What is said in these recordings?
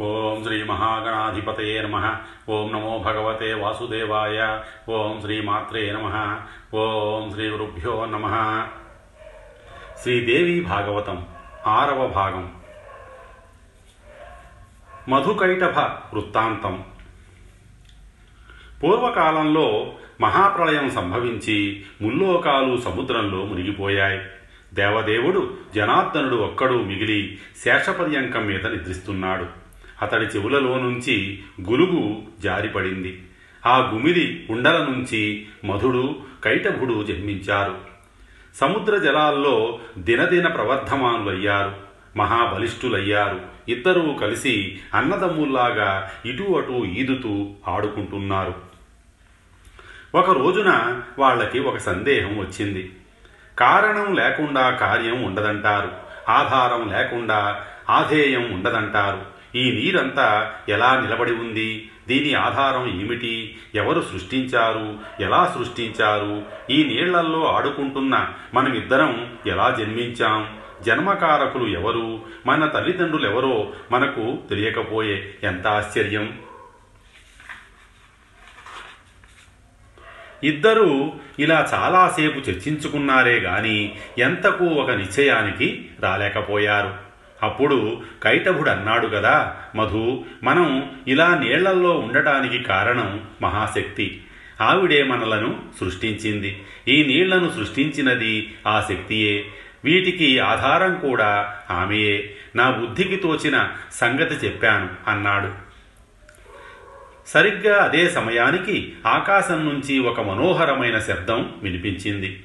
ఓం శ్రీ మహాగణాధిపతయే నమ. ఓం నమో భగవతే వాసుదేవాయ. ఓం శ్రీ మాత్రే నమ. ఓం శ్రీ గురుభ్యో నమ. శ్రీదేవి భాగవతం ఆరవ భాగం. మధుకైటభ వృత్తాంతం. పూర్వకాలంలో మహాప్రళయం సంభవించి ముల్లోకాలు సముద్రంలో మునిగిపోయాయి. దేవదేవుడు జనార్దనుడు ఒక్కడు మిగిలి శేషపర్యంకం మీద నిద్రిస్తున్నాడు. అతడి చెవులలో నుంచి గులుగు జారిపడింది. ఆ గుమిడి ఉండల నుంచి మధుడు కైటభుడు జన్మించారు. సముద్ర జలాల్లో దినదిన ప్రవర్ధమానులయ్యారు. మహాబలిష్ఠులయ్యారు. ఇద్దరూ కలిసి అన్నదమ్ముల్లాగా ఇటు అటు ఈదుతూ ఆడుకుంటున్నారు. ఒక రోజున వాళ్ళకి ఒక సందేహం వచ్చింది. కారణం లేకుండా కార్యం ఉండదంటారు. ఆధారం లేకుండా ఆధేయం ఉండదంటారు. ఈ నీరంతా ఎలా నిలబడి ఉంది? దీని ఆధారం ఏమిటి? ఎవరు సృష్టించారు? ఎలా సృష్టించారు? ఈ నీళ్ళల్లో ఆడుకుంటున్న మనమిద్దరం ఎలా జన్మించాం? జన్మకారకులు ఎవరు? మన తల్లిదండ్రులు ఎవరో మనకు తెలియకపోయే ఎంత ఆశ్చర్యం! ఇద్దరూ ఇలా చాలాసేపు చర్చించుకున్నారే గాని ఎంతకు ఒక నిశ్చయానికి రాలేకపోయారు. అప్పుడు కైటభుడు అన్నాడు కదా మధు మనం ఇలా నీళ్ళల్లో ఉండటానికి కారణం మహాశక్తి. ఆవిడే మనలను సృష్టించింది. ఈ నీళ్ళను సృష్టించినది ఆ శక్తియే. వీటికి ఆధారం కూడా ఆమెయే. నా బుద్ధికి తోచిన సంగతి చెప్పాను అన్నాడు. సరిగ్గా అదే సమయానికి ఆకాశం నుంచి ఒక మనోహరమైన శబ్దం వినిపించింది.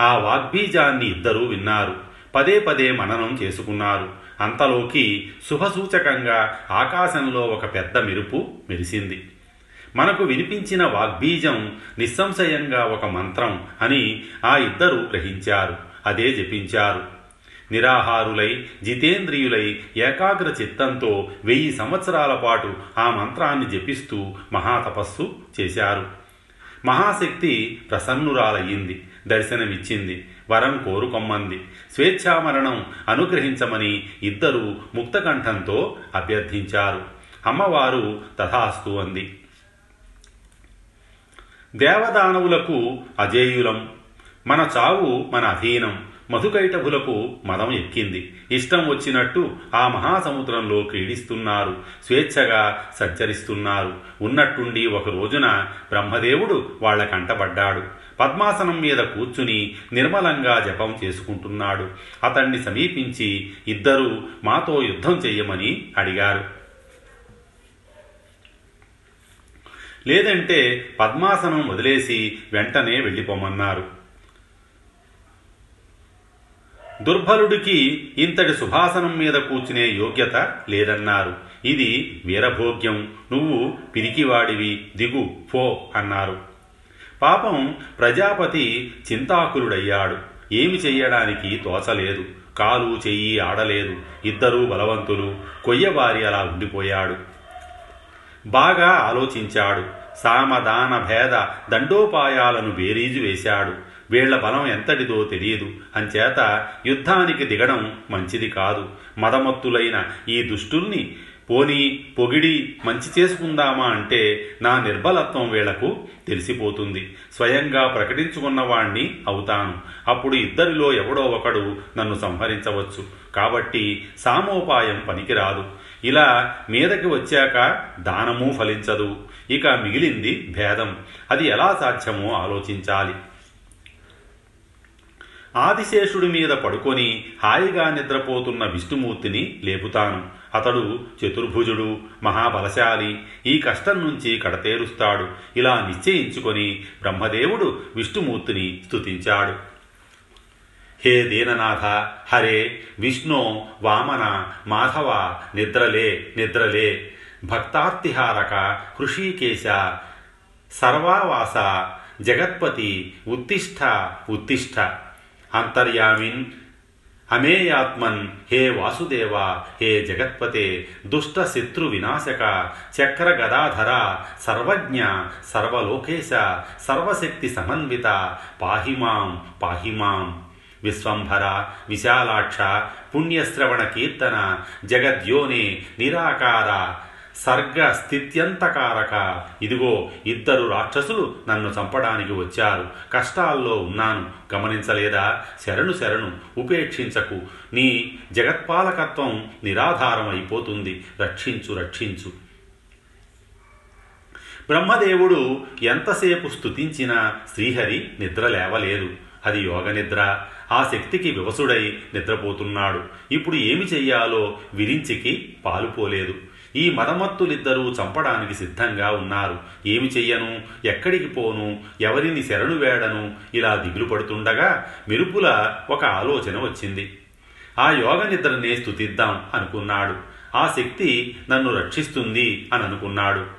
ఆ వాగ్బీజాన్ని ఇద్దరూ విన్నారు. పదే పదే మననం చేసుకున్నారు. అంతలోకి శుభసూచకంగా ఆకాశంలో ఒక పెద్ద మెరుపు మెరిసింది. మనకు వినిపించిన వాగ్బీజం నిస్సంశయంగా ఒక మంత్రం అని ఆ ఇద్దరు గ్రహించారు. అదే జపించారు. నిరాహారులై జితేంద్రియులై ఏకాగ్ర చిత్తంతో వెయ్యి సంవత్సరాల పాటు ఆ మంత్రాన్ని జపిస్తూ మహాతపస్సు చేశారు. మహాశక్తి ప్రసన్నురాలయ్యింది. దర్శనమిచ్చింది. వరం కోరుకొమ్మంది. స్వేచ్ఛామరణం అనుగ్రహించమని ఇద్దరు ముక్తకంఠంతో అభ్యర్థించారు. అమ్మవారు తథాస్తు అంది. దేవదానవులకు అజేయులం. మన చావు మన అధీనం. మధుకైటభులకు మదం ఎక్కింది. ఇష్టం వచ్చినట్టు ఆ మహాసముద్రంలో క్రీడిస్తున్నారు. స్వేచ్ఛగా సంచరిస్తున్నారు. ఉన్నట్టుండి ఒక రోజున బ్రహ్మదేవుడు వాళ్ళ కంటబడ్డాడు పద్మాసనం మీద కూర్చుని నిర్మలంగా జపం చేసుకుంటున్నాడు. అతన్ని సమీపించి ఇద్దరూ మాతో యుద్ధం చెయ్యమని అడిగారు. లేదంటే పద్మాసనం వదిలేసి వెంటనే వెళ్ళిపోమన్నారు. దుర్బలుడికి ఇంతటి సుభాసనం మీద కూర్చునే యోగ్యత లేదన్నారు. ఇది వీరభోగ్యం. నువ్వు పిరికివాడివి. దిగు పో అన్నారు. పాపం ప్రజాపతి చింతాకులుడయ్యాడు. ఏమి చెయ్యడానికి తోచలేదు. కాలు చెయ్యి ఆడలేదు. ఇద్దరూ బలవంతులు. కొయ్యవారి అలా ఉండిపోయాడు. బాగా ఆలోచించాడు. సామదాన భేద దండోపాయాలను బేరీజు వేశాడు. వీళ్ళ బలం ఎంతటిదో తెలియదు. అంచేత యుద్ధానికి దిగడం మంచిది కాదు. మదమత్తులైన ఈ దుష్టుల్ని పోని పొగిడి మంచి చేసుకుందామా అంటే నా నిర్బలత్వం వీళ్ళకు తెలిసిపోతుంది. స్వయంగా ప్రకటించుకున్నవాణ్ణి అవుతాను. అప్పుడు ఇద్దరిలో ఎవడో ఒకడు నన్ను సంహరించవచ్చు. కాబట్టి సామోపాయం పనికిరాదు. ఇలా మీదకి వచ్చాక దానము ఫలించదు. ఇక మిగిలింది భేదం. అది ఎలా సాధ్యమో ఆలోచించాలి. ఆదిశేషుడి మీద పడుకొని హాయిగా నిద్రపోతున్న విష్ణుమూర్తిని లేపుతాను. అతడు చతుర్భుజుడు మహాబలశాలి. ఈ కష్టం నుంచి కడతేరుస్తాడు. ఇలా నిశ్చయించుకొని బ్రహ్మదేవుడు విష్ణుమూర్తిని స్తుతించాడు. హే దీననాథ హరే విష్ణు వామన మాధవ నిద్రలే నిద్రలే. భక్తార్తిహారక హృషీకేశ సర్వావాస జగత్పతి ఉత్తిష్ట ఉత్తిష్ట. అంతర్యామిన్ అమేయాత్మన్ హే వాసుదేవ హే జగత్పతే దుష్ట శత్రు వినాశక చక్ర గదాధర సర్వజ్ఞ సర్వలోకేశ సర్వశక్తి సమన్విత పాహిమాం పాహిమాం విశ్వంభర విశాలాక్ష పుణ్యశ్రవణ కీర్తన జగద్యోనే నిరాకార సర్గ స్థిత్యంతకారక ఇదిగో ఇద్దరు రాక్షసులు నన్ను చంపడానికి వచ్చారు. కష్టాల్లో ఉన్నాను. గమనించలేదా? శరణు శరణు ఉపేక్షించకు. నీ జగత్పాలకత్వం నిరాధారం అయిపోతుంది రక్షించు రక్షించు. బ్రహ్మదేవుడు ఎంతసేపు స్థుతించినా శ్రీహరి నిద్ర లేవలేదు. అది యోగ నిద్ర. ఆ శక్తికి వివసుడై నిద్రపోతున్నాడు. ఇప్పుడు ఏమి చెయ్యాలో విరించికి పాలుపోలేదు. ఈ మదమత్తులిద్దరూ చంపడానికి సిద్ధంగా ఉన్నారు. ఏమి చెయ్యను? ఎక్కడికి పోను? ఎవరిని శరణు వేడను? ఇలా దిగులు పడుతుండగా మెరుపుల ఒక ఆలోచన వచ్చింది. ఆ యోగ నిద్రనే స్థుతిద్దాం అనుకున్నాడు. ఆ శక్తి నన్ను రక్షిస్తుంది అని అనుకున్నాడు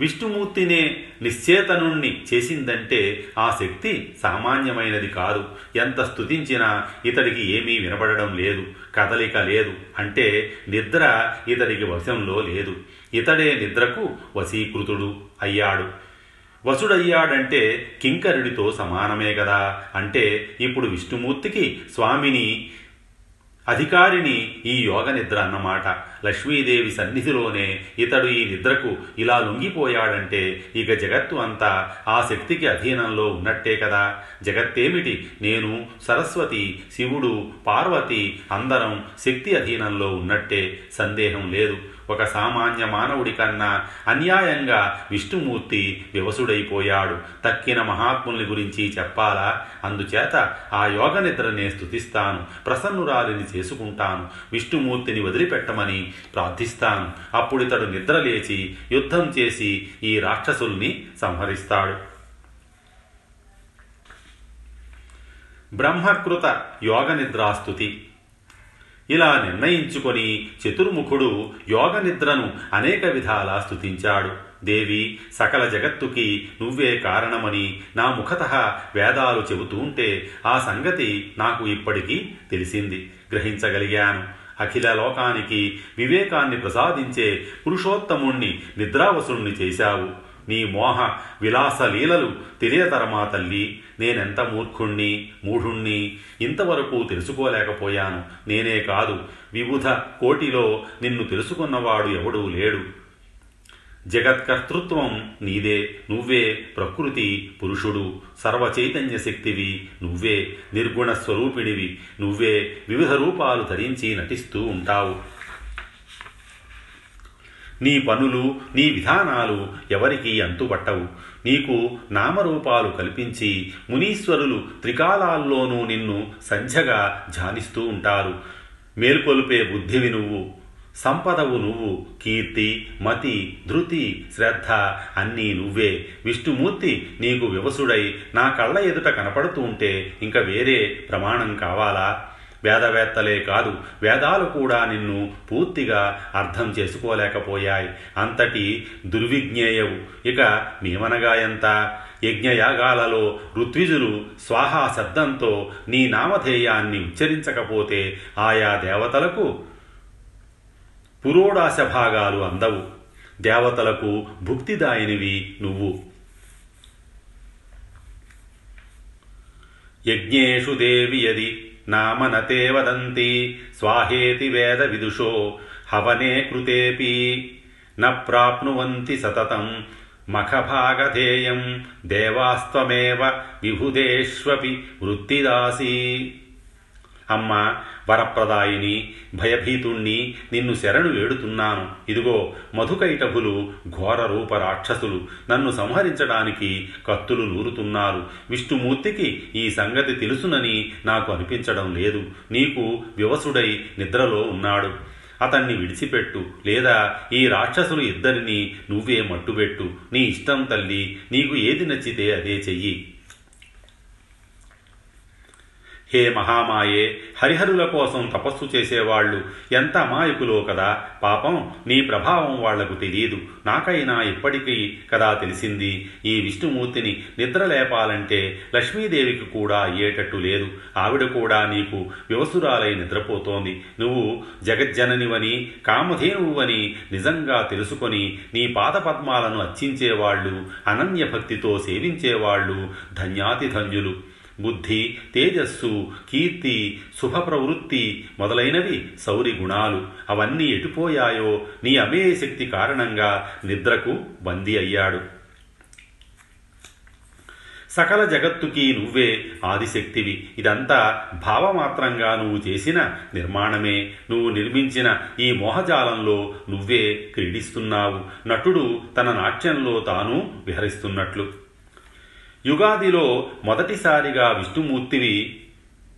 విష్ణుమూర్తినే నిశ్చేతనుణ్ణి చేసిందంటే ఆ శక్తి సామాన్యమైనది కాదు. ఎంత స్తుతించినా ఇతడికి ఏమీ వినబడడం లేదు కదలిక లేదు అంటే నిద్ర ఇతడికి వశంలో లేదు. ఇతడే నిద్రకు వశీకృతుడు అయ్యాడు. వసుడయ్యాడంటే కింకరుడితో సమానమే కదా. అంటే ఇప్పుడు విష్ణుమూర్తికి స్వామిని అధికారిని ఈ యోగ నిద్ర అన్నమాట. లక్ష్మీదేవి సన్నిధిలోనే ఇతడు ఈ నిద్రకు ఇలా లొంగిపోయాడంటే ఇక జగత్తు అంతా ఆ శక్తికి అధీనంలో ఉన్నట్టే కదా. జగత్తేమిటి? నేను సరస్వతి శివుడు పార్వతి అందరం శక్తి అధీనంలో ఉన్నట్టే సందేహం లేదు. ఒక సామాన్య మానవుడి కన్నా అన్యాయంగా విష్ణుమూర్తి వివసుడైపోయాడు తక్కిన మహాత్ముల్ని గురించి చెప్పాలా? అందుచేత ఆ యోగ నిద్రనే స్థుతిస్తాను ప్రసన్నురాలిని చేసుకుంటాను. విష్ణుమూర్తిని వదిలిపెట్టమని ప్రార్థిస్తాను. అప్పుడితడు నిద్రలేచి యుద్ధం చేసి ఈ రాక్షసుల్ని సంహరిస్తాడు. బ్రహ్మకృత యోగ నిద్రాస్తుతి ఇలా నిర్ణయించుకొని చతుర్ముఖుడు యోగ నిద్రను అనేక విధాలా స్థుతించాడు దేవి సకల జగత్తుకి నువ్వే కారణమని నా ముఖత వేదాలు చెబుతుంటే ఆ సంగతి నాకు ఇప్పటికీ తెలిసింది. గ్రహించగలిగాను. అఖిల లోకానికి వివేకాన్ని ప్రసాదించే పురుషోత్తముణ్ణి నిద్రావసుణ్ణి చేశావు. నీ మోహ విలాస లీలలు తెలియతరమా తల్లి. నేనెంత మూర్ఖుణ్ణి మూఢుణ్ణి? ఇంతవరకు తెలుసుకోలేకపోయాను. నేనే కాదు. విబుధ కోటిలో నిన్ను తెలుసుకున్నవాడు ఎవడూ లేడు. జగత్కర్తృత్వం నీదే. నువ్వే ప్రకృతి పురుషుడు. సర్వచైతన్య శక్తివి నువ్వే. నిర్గుణ స్వరూపిణివి నువ్వే. వివిధ రూపాలు ధరించి నటిస్తూ ఉంటావు. నీ పనులు నీ విధానాలు ఎవరికీ అంతుబట్టవు. నీకు నామరూపాలు కల్పించి మునీశ్వరులు త్రికాలాల్లోనూ నిన్ను సంధ్యగా ధ్యానిస్తూ ఉంటారు. మేల్కొల్పే బుద్ధివి నువ్వు సంపదవు నువ్వు కీర్తి మతి ధృతి శ్రద్ధ అన్నీ నువ్వే. విష్ణుమూర్తి నీకు వివసుడై నా కళ్ళ ఎదుట కనపడుతూ ఉంటే ఇంకా వేరే ప్రమాణం కావాలా? వేదవేత్తలే కాదు వేదాలు కూడా నిన్ను పూర్తిగా అర్థం చేసుకోలేకపోయాయి. అంతటి దుర్విజ్ఞేయవు. ఇక మేమనగా ఎంత? యజ్ఞయాగాలలో ఋత్విజులు స్వాహా శబ్దంతో నీ నామధేయాన్ని ఉచ్చరించకపోతే ఆయా దేవతలకు పురోడాశ భాగాలు అందవు. దేవతలకు భుక్తిదాయినివి నువ్వు. యజ్ఞేషు దేవి యది? నామనతే వదంతి స్వాహేతి వేద విదుషో హవనే కృతేపి న ప్రాప్నువంతి సతతం మఖభాగధేయం దేవాస్త్వమేవ విభుదేష్వపి వృత్తిదాసీ అమ్మ వరప్రదాయిని భయభీతుణ్ణి నిన్ను శరణు వేడుతున్నాను ఇదిగో మధుకైటభులు ఘోర రూప రాక్షసులు నన్ను సంహరించడానికి కత్తులు నూరుతున్నారు. విష్ణుమూర్తికి ఈ సంగతి తెలుసునని నాకు అనిపించడం లేదు. నీకు వివసుడై నిద్రలో ఉన్నాడు. అతన్ని విడిచిపెట్టు. లేదా ఈ రాక్షసులు ఇద్దరిని నువ్వే మట్టుబెట్టు. నీ ఇష్టం తల్లి నీకు ఏది నచ్చితే అదే చెయ్యి. హే మహామాయే హరిహరుల కోసం తపస్సు చేసేవాళ్ళు ఎంత అమాయకులో కదా! పాపం నీ ప్రభావం వాళ్ళకు తెలియదు నాకైనా ఇప్పటికీ కదా తెలిసింది. ఈ విష్ణుమూర్తిని నిద్ర లేపాలంటే లక్ష్మీదేవికి కూడా అయ్యేటట్టు లేదు. ఆవిడ కూడా నీకు వివసురాలై నిద్రపోతోంది. నువ్వు జగజ్జననివని కామధేనువని నిజంగా తెలుసుకొని నీ పాదపద్మాలను అర్చించేవాళ్ళు అనన్య భక్తితో సేవించేవాళ్ళు ధన్యాతిధన్యులు. బుద్ధి తేజస్సు కీర్తి శుభ ప్రవృత్తి మొదలైనవి సౌరి గుణాలు అవన్నీ ఎటుపోయాయో నీ అమేయ శక్తి కారణంగా నిద్రకు బందీ అయ్యాడు. సకల జగత్తుకి నువ్వే ఆదిశక్తివి. ఇదంతా భావమాత్రంగా నువ్వు చేసిన నిర్మాణమే. నువ్వు నిర్మించిన ఈ మోహజాలంలో నువ్వే క్రీడిస్తున్నావు. నటుడు తన నాట్యంలో తాను విహరిస్తున్నట్లు. యుగాదిలో మొదటిసారిగా విష్ణుమూర్తివి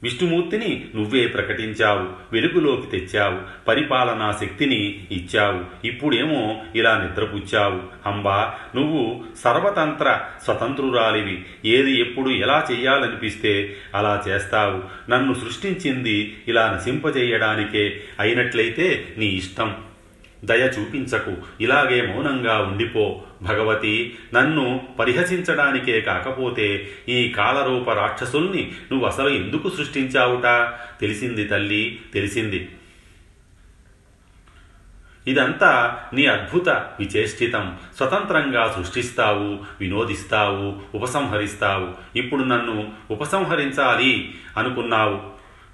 విష్ణుమూర్తిని నువ్వే ప్రకటించావు వెలుగులోకి తెచ్చావు పరిపాలనా శక్తిని ఇచ్చావు ఇప్పుడేమో ఇలా నిద్రపుచ్చావు. అంబా నువ్వు సర్వతంత్ర స్వతంత్రురాలివి. ఏది ఎప్పుడు ఎలా చెయ్యాలనిపిస్తే అలా చేస్తావు. నన్ను సృష్టించింది ఇలా నశింపజేయడానికే అయినట్లయితే నీ ఇష్టం. దయ చూపించకు. ఇలాగే మౌనంగా ఉండిపో. భగవతి నన్ను పరిహసించడానికే కాకపోతే ఈ కాలరూప రాక్షసుల్ని నువ్వు అసలు ఎందుకు సృష్టించావుట? తెలిసింది తల్లి తెలిసింది. ఇదంతా నీ అద్భుత విచేష్టితం. స్వతంత్రంగా సృష్టిస్తావు వినోదిస్తావు ఉపసంహరిస్తావు. ఇప్పుడు నన్ను ఉపసంహరించాలి అనుకున్నావు.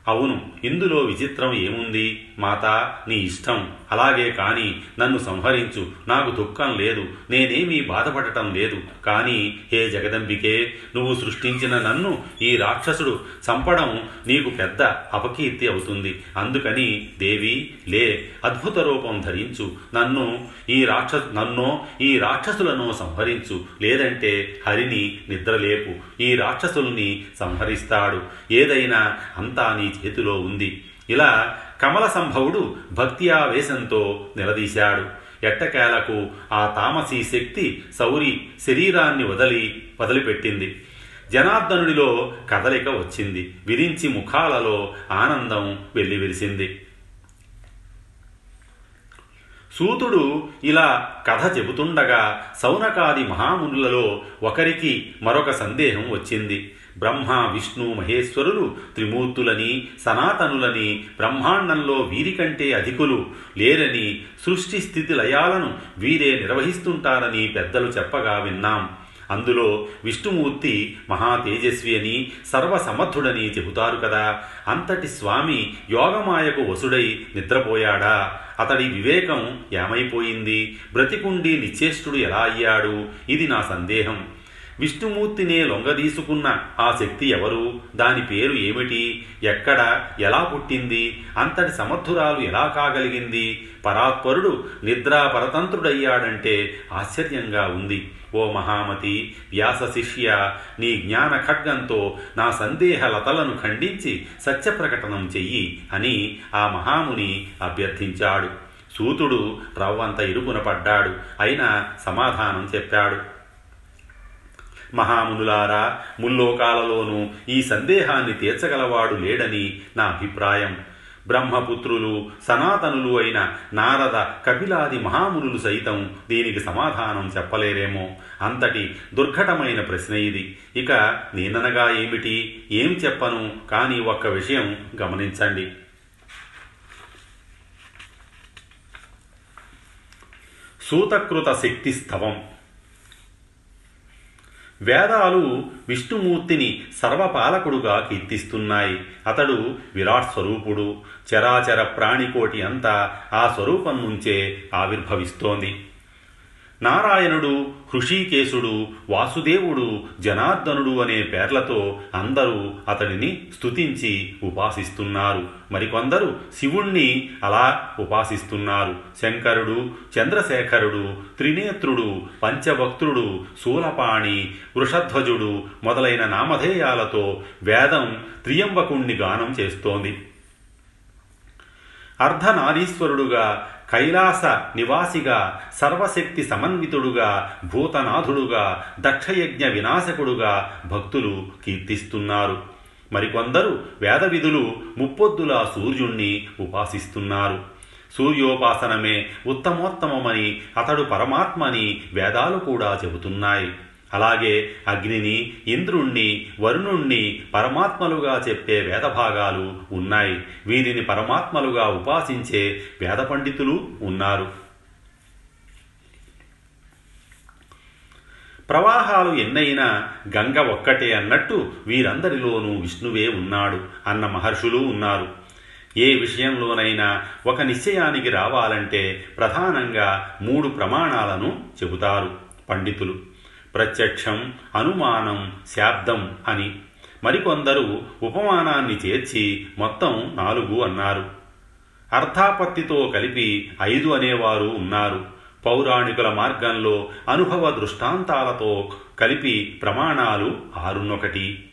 అవును ఇందులో విచిత్రం ఏముంది? మాత నీ ఇష్టం. అలాగే కాని నన్ను సంహరించు. నాకు దుఃఖం లేదు. నేనేమీ బాధపడటం లేదు. కానీ హే జగదంబికే నువ్వు సృష్టించిన నన్ను ఈ రాక్షసుడు చంపడం నీకు పెద్ద అపకీర్తి అవుతుంది. అందుకని దేవి లే అద్భుత రూపం ధరించు. నన్ను ఈ రాక్ష నన్ను ఈ రాక్షసులను సంహరించు. లేదంటే హరిని నిద్రలేపు. ఈ రాక్షసుల్ని సంహరిస్తాడు. ఏదైనా అంతా నీ చేతిలో ఉంది. ఇలా కమల సంభవుడు భక్తి ఆవేశంతో నిలదీశాడు. ఎట్టకేలకు ఆ తామసీ శక్తి సౌరి శరీరాన్ని వదలి వదిలిపెట్టింది. జనార్దనుడిలో కదలిక వచ్చింది. విరించి ముఖాలలో ఆనందం వెల్లివిరిసింది. సూతుడు ఇలా కథ చెబుతుండగా సౌనకాది మహామునులలో ఒకరికి మరొక సందేహం వచ్చింది. బ్రహ్మ విష్ణు మహేశ్వరులు త్రిమూర్తులని సనాతనులని బ్రహ్మాండంలో వీరికంటే అధికులు లేరని సృష్టి స్థితి లయాలను వీరే నిర్వహిస్తుంటారని పెద్దలు చెప్పగా విన్నాం. అందులో విష్ణుమూర్తి మహా తేజస్వి అని సర్వసమర్థుడని చెబుతారు కదా. అంతటి స్వామి యోగమాయకు వసుడై నిద్రపోయాడా? అతడి వివేకం ఏమైపోయింది? బ్రతికుండి నిశ్చేష్టుడు ఎలా అయ్యాడు? ఇది నా సందేహం. విష్ణుమూర్తినే లొంగదీసుకున్న ఆ శక్తి ఎవరు? దాని పేరు ఏమిటి? ఎక్కడ? ఎలా పుట్టింది? అంతటి సమర్థురాలు ఎలా కాగలిగింది? పరాత్పరుడు నిద్రా పరతంత్రుడయ్యాడంటే ఆశ్చర్యంగా ఉంది. ఓ మహామతి వ్యాస శిష్య నీ జ్ఞాన ఖడ్గంతో నా సందేహ లతలను ఖండించి సత్యప్రకటనం చెయ్యి అని ఆ మహాముని అభ్యర్థించాడు. సూతుడు రవ్వంత ఇరుకున పడ్డాడు. అయినా సమాధానం చెప్పాడు. మహామునులారా ముల్లోకాలలోనూ ఈ సందేహాన్ని తీర్చగలవాడు లేడని నా అభిప్రాయం. బ్రహ్మపుత్రులు సనాతనులు అయిన నారద కపిలాది మహామునులు సైతం దీనికి సమాధానం చెప్పలేరేమో. అంతటి దుర్ఘటమైన ప్రశ్న ఇది. ఇక నేననగా ఏమిటి? ఏం చెప్పను? కానీ ఒక్క విషయం గమనించండి. సూతకృత శక్తి స్తవం వేదాలు విష్ణుమూర్తిని సర్వపాలకుడుగా కీర్తిస్తున్నాయి. అతడు విరాట్ స్వరూపుడు. చరాచర ప్రాణికోటి అంతా ఆ స్వరూపం నుంచే ఆవిర్భవిస్తోంది. నారాయణుడు హృషీకేశుడు వాసుదేవుడు జనార్దనుడు అనే పేర్లతో అందరూ అతడిని స్తుతించి ఉపాసిస్తున్నారు. మరికొందరు శివుణ్ణి అలా ఉపాసిస్తున్నారు. శంకరుడు చంద్రశేఖరుడు త్రినేత్రుడు పంచభక్తుడు శూలపాణి వృషధ్వజుడు మొదలైన నామధేయాలతో వేదం త్రియంబకుణ్ణి గానం చేస్తోంది. అర్ధనారీశ్వరుడుగా కైలాస నివాసిగా సర్వశక్తి సమన్వితుడుగా భూతనాథుడుగా దక్షయజ్ఞ వినాశకుడుగా భక్తులు కీర్తిస్తున్నారు. మరికొందరు వేదవిధులు ముప్పొద్దుల సూర్యుణ్ణి ఉపాసిస్తున్నారు. సూర్యోపాసనమే ఉత్తమోత్తమమని అతడు పరమాత్మని వేదాలు కూడా చెబుతున్నాయి. అలాగే అగ్నిని ఇంద్రుణ్ణి వరుణుణ్ణి పరమాత్మలుగా చెప్పే వేదభాగాలు ఉన్నాయి. వీరిని పరమాత్మలుగా ఉపాసించే వేద పండితులు ఉన్నారు. ప్రవాహాలు ఎన్నైనా గంగ ఒక్కటే అన్నట్టు వీరందరిలోనూ విష్ణువే ఉన్నాడు అన్న మహర్షులు ఉన్నారు. ఏ విషయంలోనైనా ఒక నిశ్చయానికి రావాలంటే ప్రధానంగా మూడు ప్రమాణాలను చెబుతారు పండితులు. ప్రత్యక్షం అనుమానం శాబ్దం అని మరికొందరు ఉపమానాన్ని చేర్చి మొత్తం నాలుగు అన్నారు. అర్థాపత్తితో కలిపి ఐదు అనేవారు ఉన్నారు. పౌరాణికుల మార్గంలో అనుభవ దృష్టాంతాలతో కలిపి ప్రమాణాలు ఆరున్నొకటి.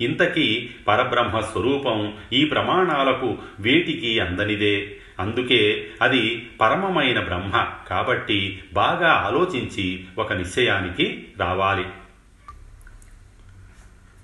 ఇంతకీ పరబ్రహ్మ స్వరూపం ఈ ప్రమాణాలకు వేటికి అందనిదే? అందుకే అది పరమమైన బ్రహ్మ కాబట్టి బాగా ఆలోచించి ఒక నిశ్చయానికి రావాలి.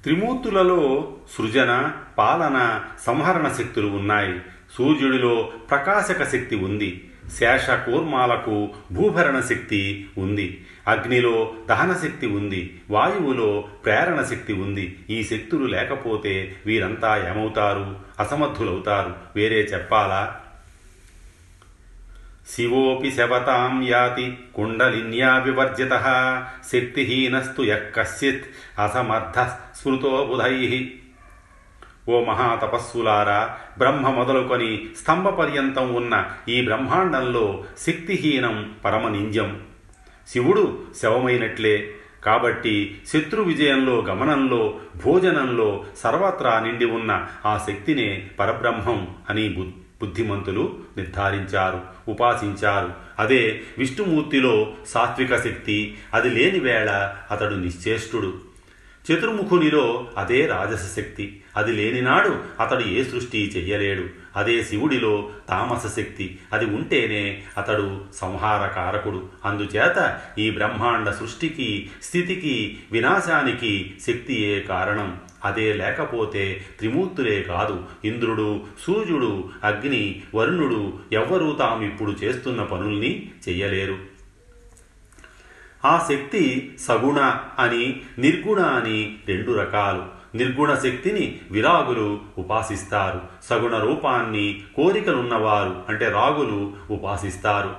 త్రిమూర్తులలో సృజన పాలన సంహరణ శక్తులు ఉన్నాయి. సూర్యుడిలో ప్రకాశక శక్తి ఉంది. శేష కూర్మాలకు భూభరణ శక్తి ఉంది. అగ్నిలో దహన శక్తి ఉంది. వాయువులో ప్రేరణ శక్తి ఉంది. ఈ శక్తులు లేకపోతే వీరంతా ఏమవుతారు? అసమర్థులవుతారు. వేరే చెప్పాలా? శివోపి శవతాం యాతి కుండలిన్యా వివర్జిత శక్తిహీనస్తు యక్కశ్చిత్ అసమర్థ స్మృతో బుధై. ఓ మహాతపస్సులారా బ్రహ్మ మొదలుకొని స్తంభ పర్యంతం ఉన్న ఈ బ్రహ్మాండంలో శక్తిహీనం పరమనింజం. శివుడు శవమైనట్లే కాబట్టి శత్రు విజయంలో గమనంలో భోజనంలో సర్వత్రా నిండి ఉన్న ఆ శక్తినే పరబ్రహ్మం అని బుద్ధి బుద్ధిమంతులు నిర్ధారించారు ఉపాసించారు. అదే విష్ణుమూర్తిలో సాత్విక శక్తి అది లేని వేళ అతడు నిశ్చేష్టుడు. చతుర్ముఖునిలో అదే రాజస శక్తి అది లేనినాడు అతడు ఏ సృష్టి చెయ్యలేడు. అదే శివుడిలో తామస శక్తి అది ఉంటేనే అతడు సంహారకారకుడు. అందుచేత ఈ బ్రహ్మాండ సృష్టికి స్థితికి వినాశానికి శక్తియే కారణం. అదే లేకపోతే త్రిమూర్తులే కాదు. ఇంద్రుడు సూర్యుడు అగ్ని వరుణుడు ఎవ్వరూ తామిప్పుడు చేస్తున్న పనుల్ని చెయ్యలేరు. ఆ శక్తి సగుణ అని నిర్గుణ అని రెండు రకాలు. నిర్గుణ శక్తిని విరాగులు ఉపాసిస్తారు. సగుణ రూపాన్ని కోరికలున్నవారు అంటే రాగులు ఉపాసిస్తారు.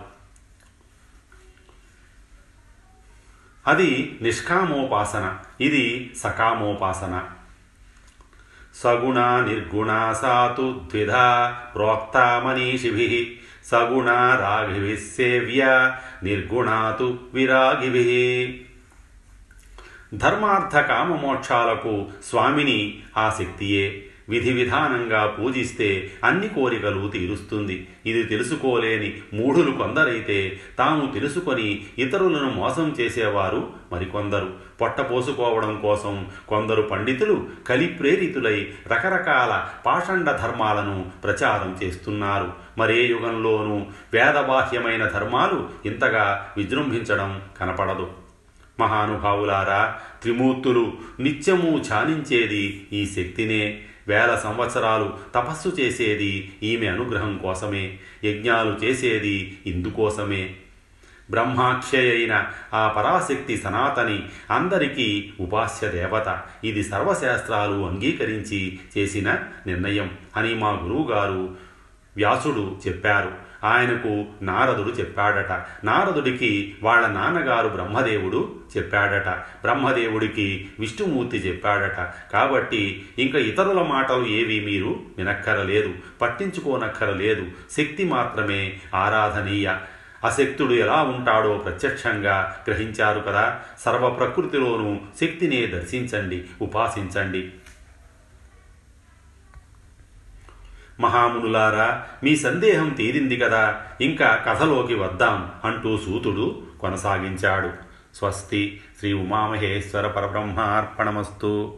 అది నిష్కామోపాసన. ఇది సకామోపాసన. సగుణ నిర్గుణ సాతు ద్విధ ప్రోక్త మనీషిభి. సగుణ రాఘిభి సేవ్య నిర్గుణాతు విరాగిభి ధర్మార్థ కామమోక్షాలకు స్వామిని ఆ శక్తియే. విధి విధానంగా పూజిస్తే అన్ని కోరికలు తీరుస్తుంది. ఇది తెలుసుకోలేని మూఢులు కొందరైతే తాము తెలుసుకొని ఇతరులను మోసం చేసేవారు మరికొందరు. పొట్టపోసుకోవడం కోసం కొందరు పండితులు కలిప్రేరితులై రకరకాల పాషండ ధర్మాలను ప్రచారం చేస్తున్నారు. మరే యుగంలోనూ వేదబాహ్యమైన ధర్మాలు ఇంతగా విజృంభించడం కనపడదు. మహానుభావులారా త్రిమూర్తులు నిత్యము ధ్యానించేది ఈ శక్తినే. వేల సంవత్సరాలు తపస్సు చేసేది ఈమె అనుగ్రహం కోసమే. యజ్ఞాలు చేసేది ఇందుకోసమే. బ్రహ్మాక్షయైన ఆ పరాశక్తి సనాతని అందరికీ ఉపాస్య దేవత. ఇది సర్వశాస్త్రాలు అంగీకరించి చేసిన నిర్ణయం అని మా గురువుగారు వ్యాసుడు చెప్పారు. ఆయనకు నారదుడు చెప్పాడట. నారదుడికి వాళ్ళ నాన్నగారు బ్రహ్మదేవుడు చెప్పాడట. బ్రహ్మదేవుడికి విష్ణుమూర్తి చెప్పాడట. కాబట్టి ఇంకా ఇతరుల మాటలు ఏవి మీరు వినక్కరలేదు. పట్టించుకోనక్కరలేదు. శక్తి మాత్రమే ఆరాధనీయ. అశక్తుడు ఎలా ఉంటాడో ప్రత్యక్షంగా గ్రహించారు కదా. సర్వ ప్రకృతిలోనూ శక్తినే దర్శించండి ఉపాసించండి. మహామునులారా మీ సందేహం తీరింది కదా. ఇంకా కథలోకి వద్దాం అంటూ సూతుడు కొనసాగించాడు. స్వస్తి శ్రీ ఉమామహేశ్వర పరబ్రహ్మార్పణమస్తు.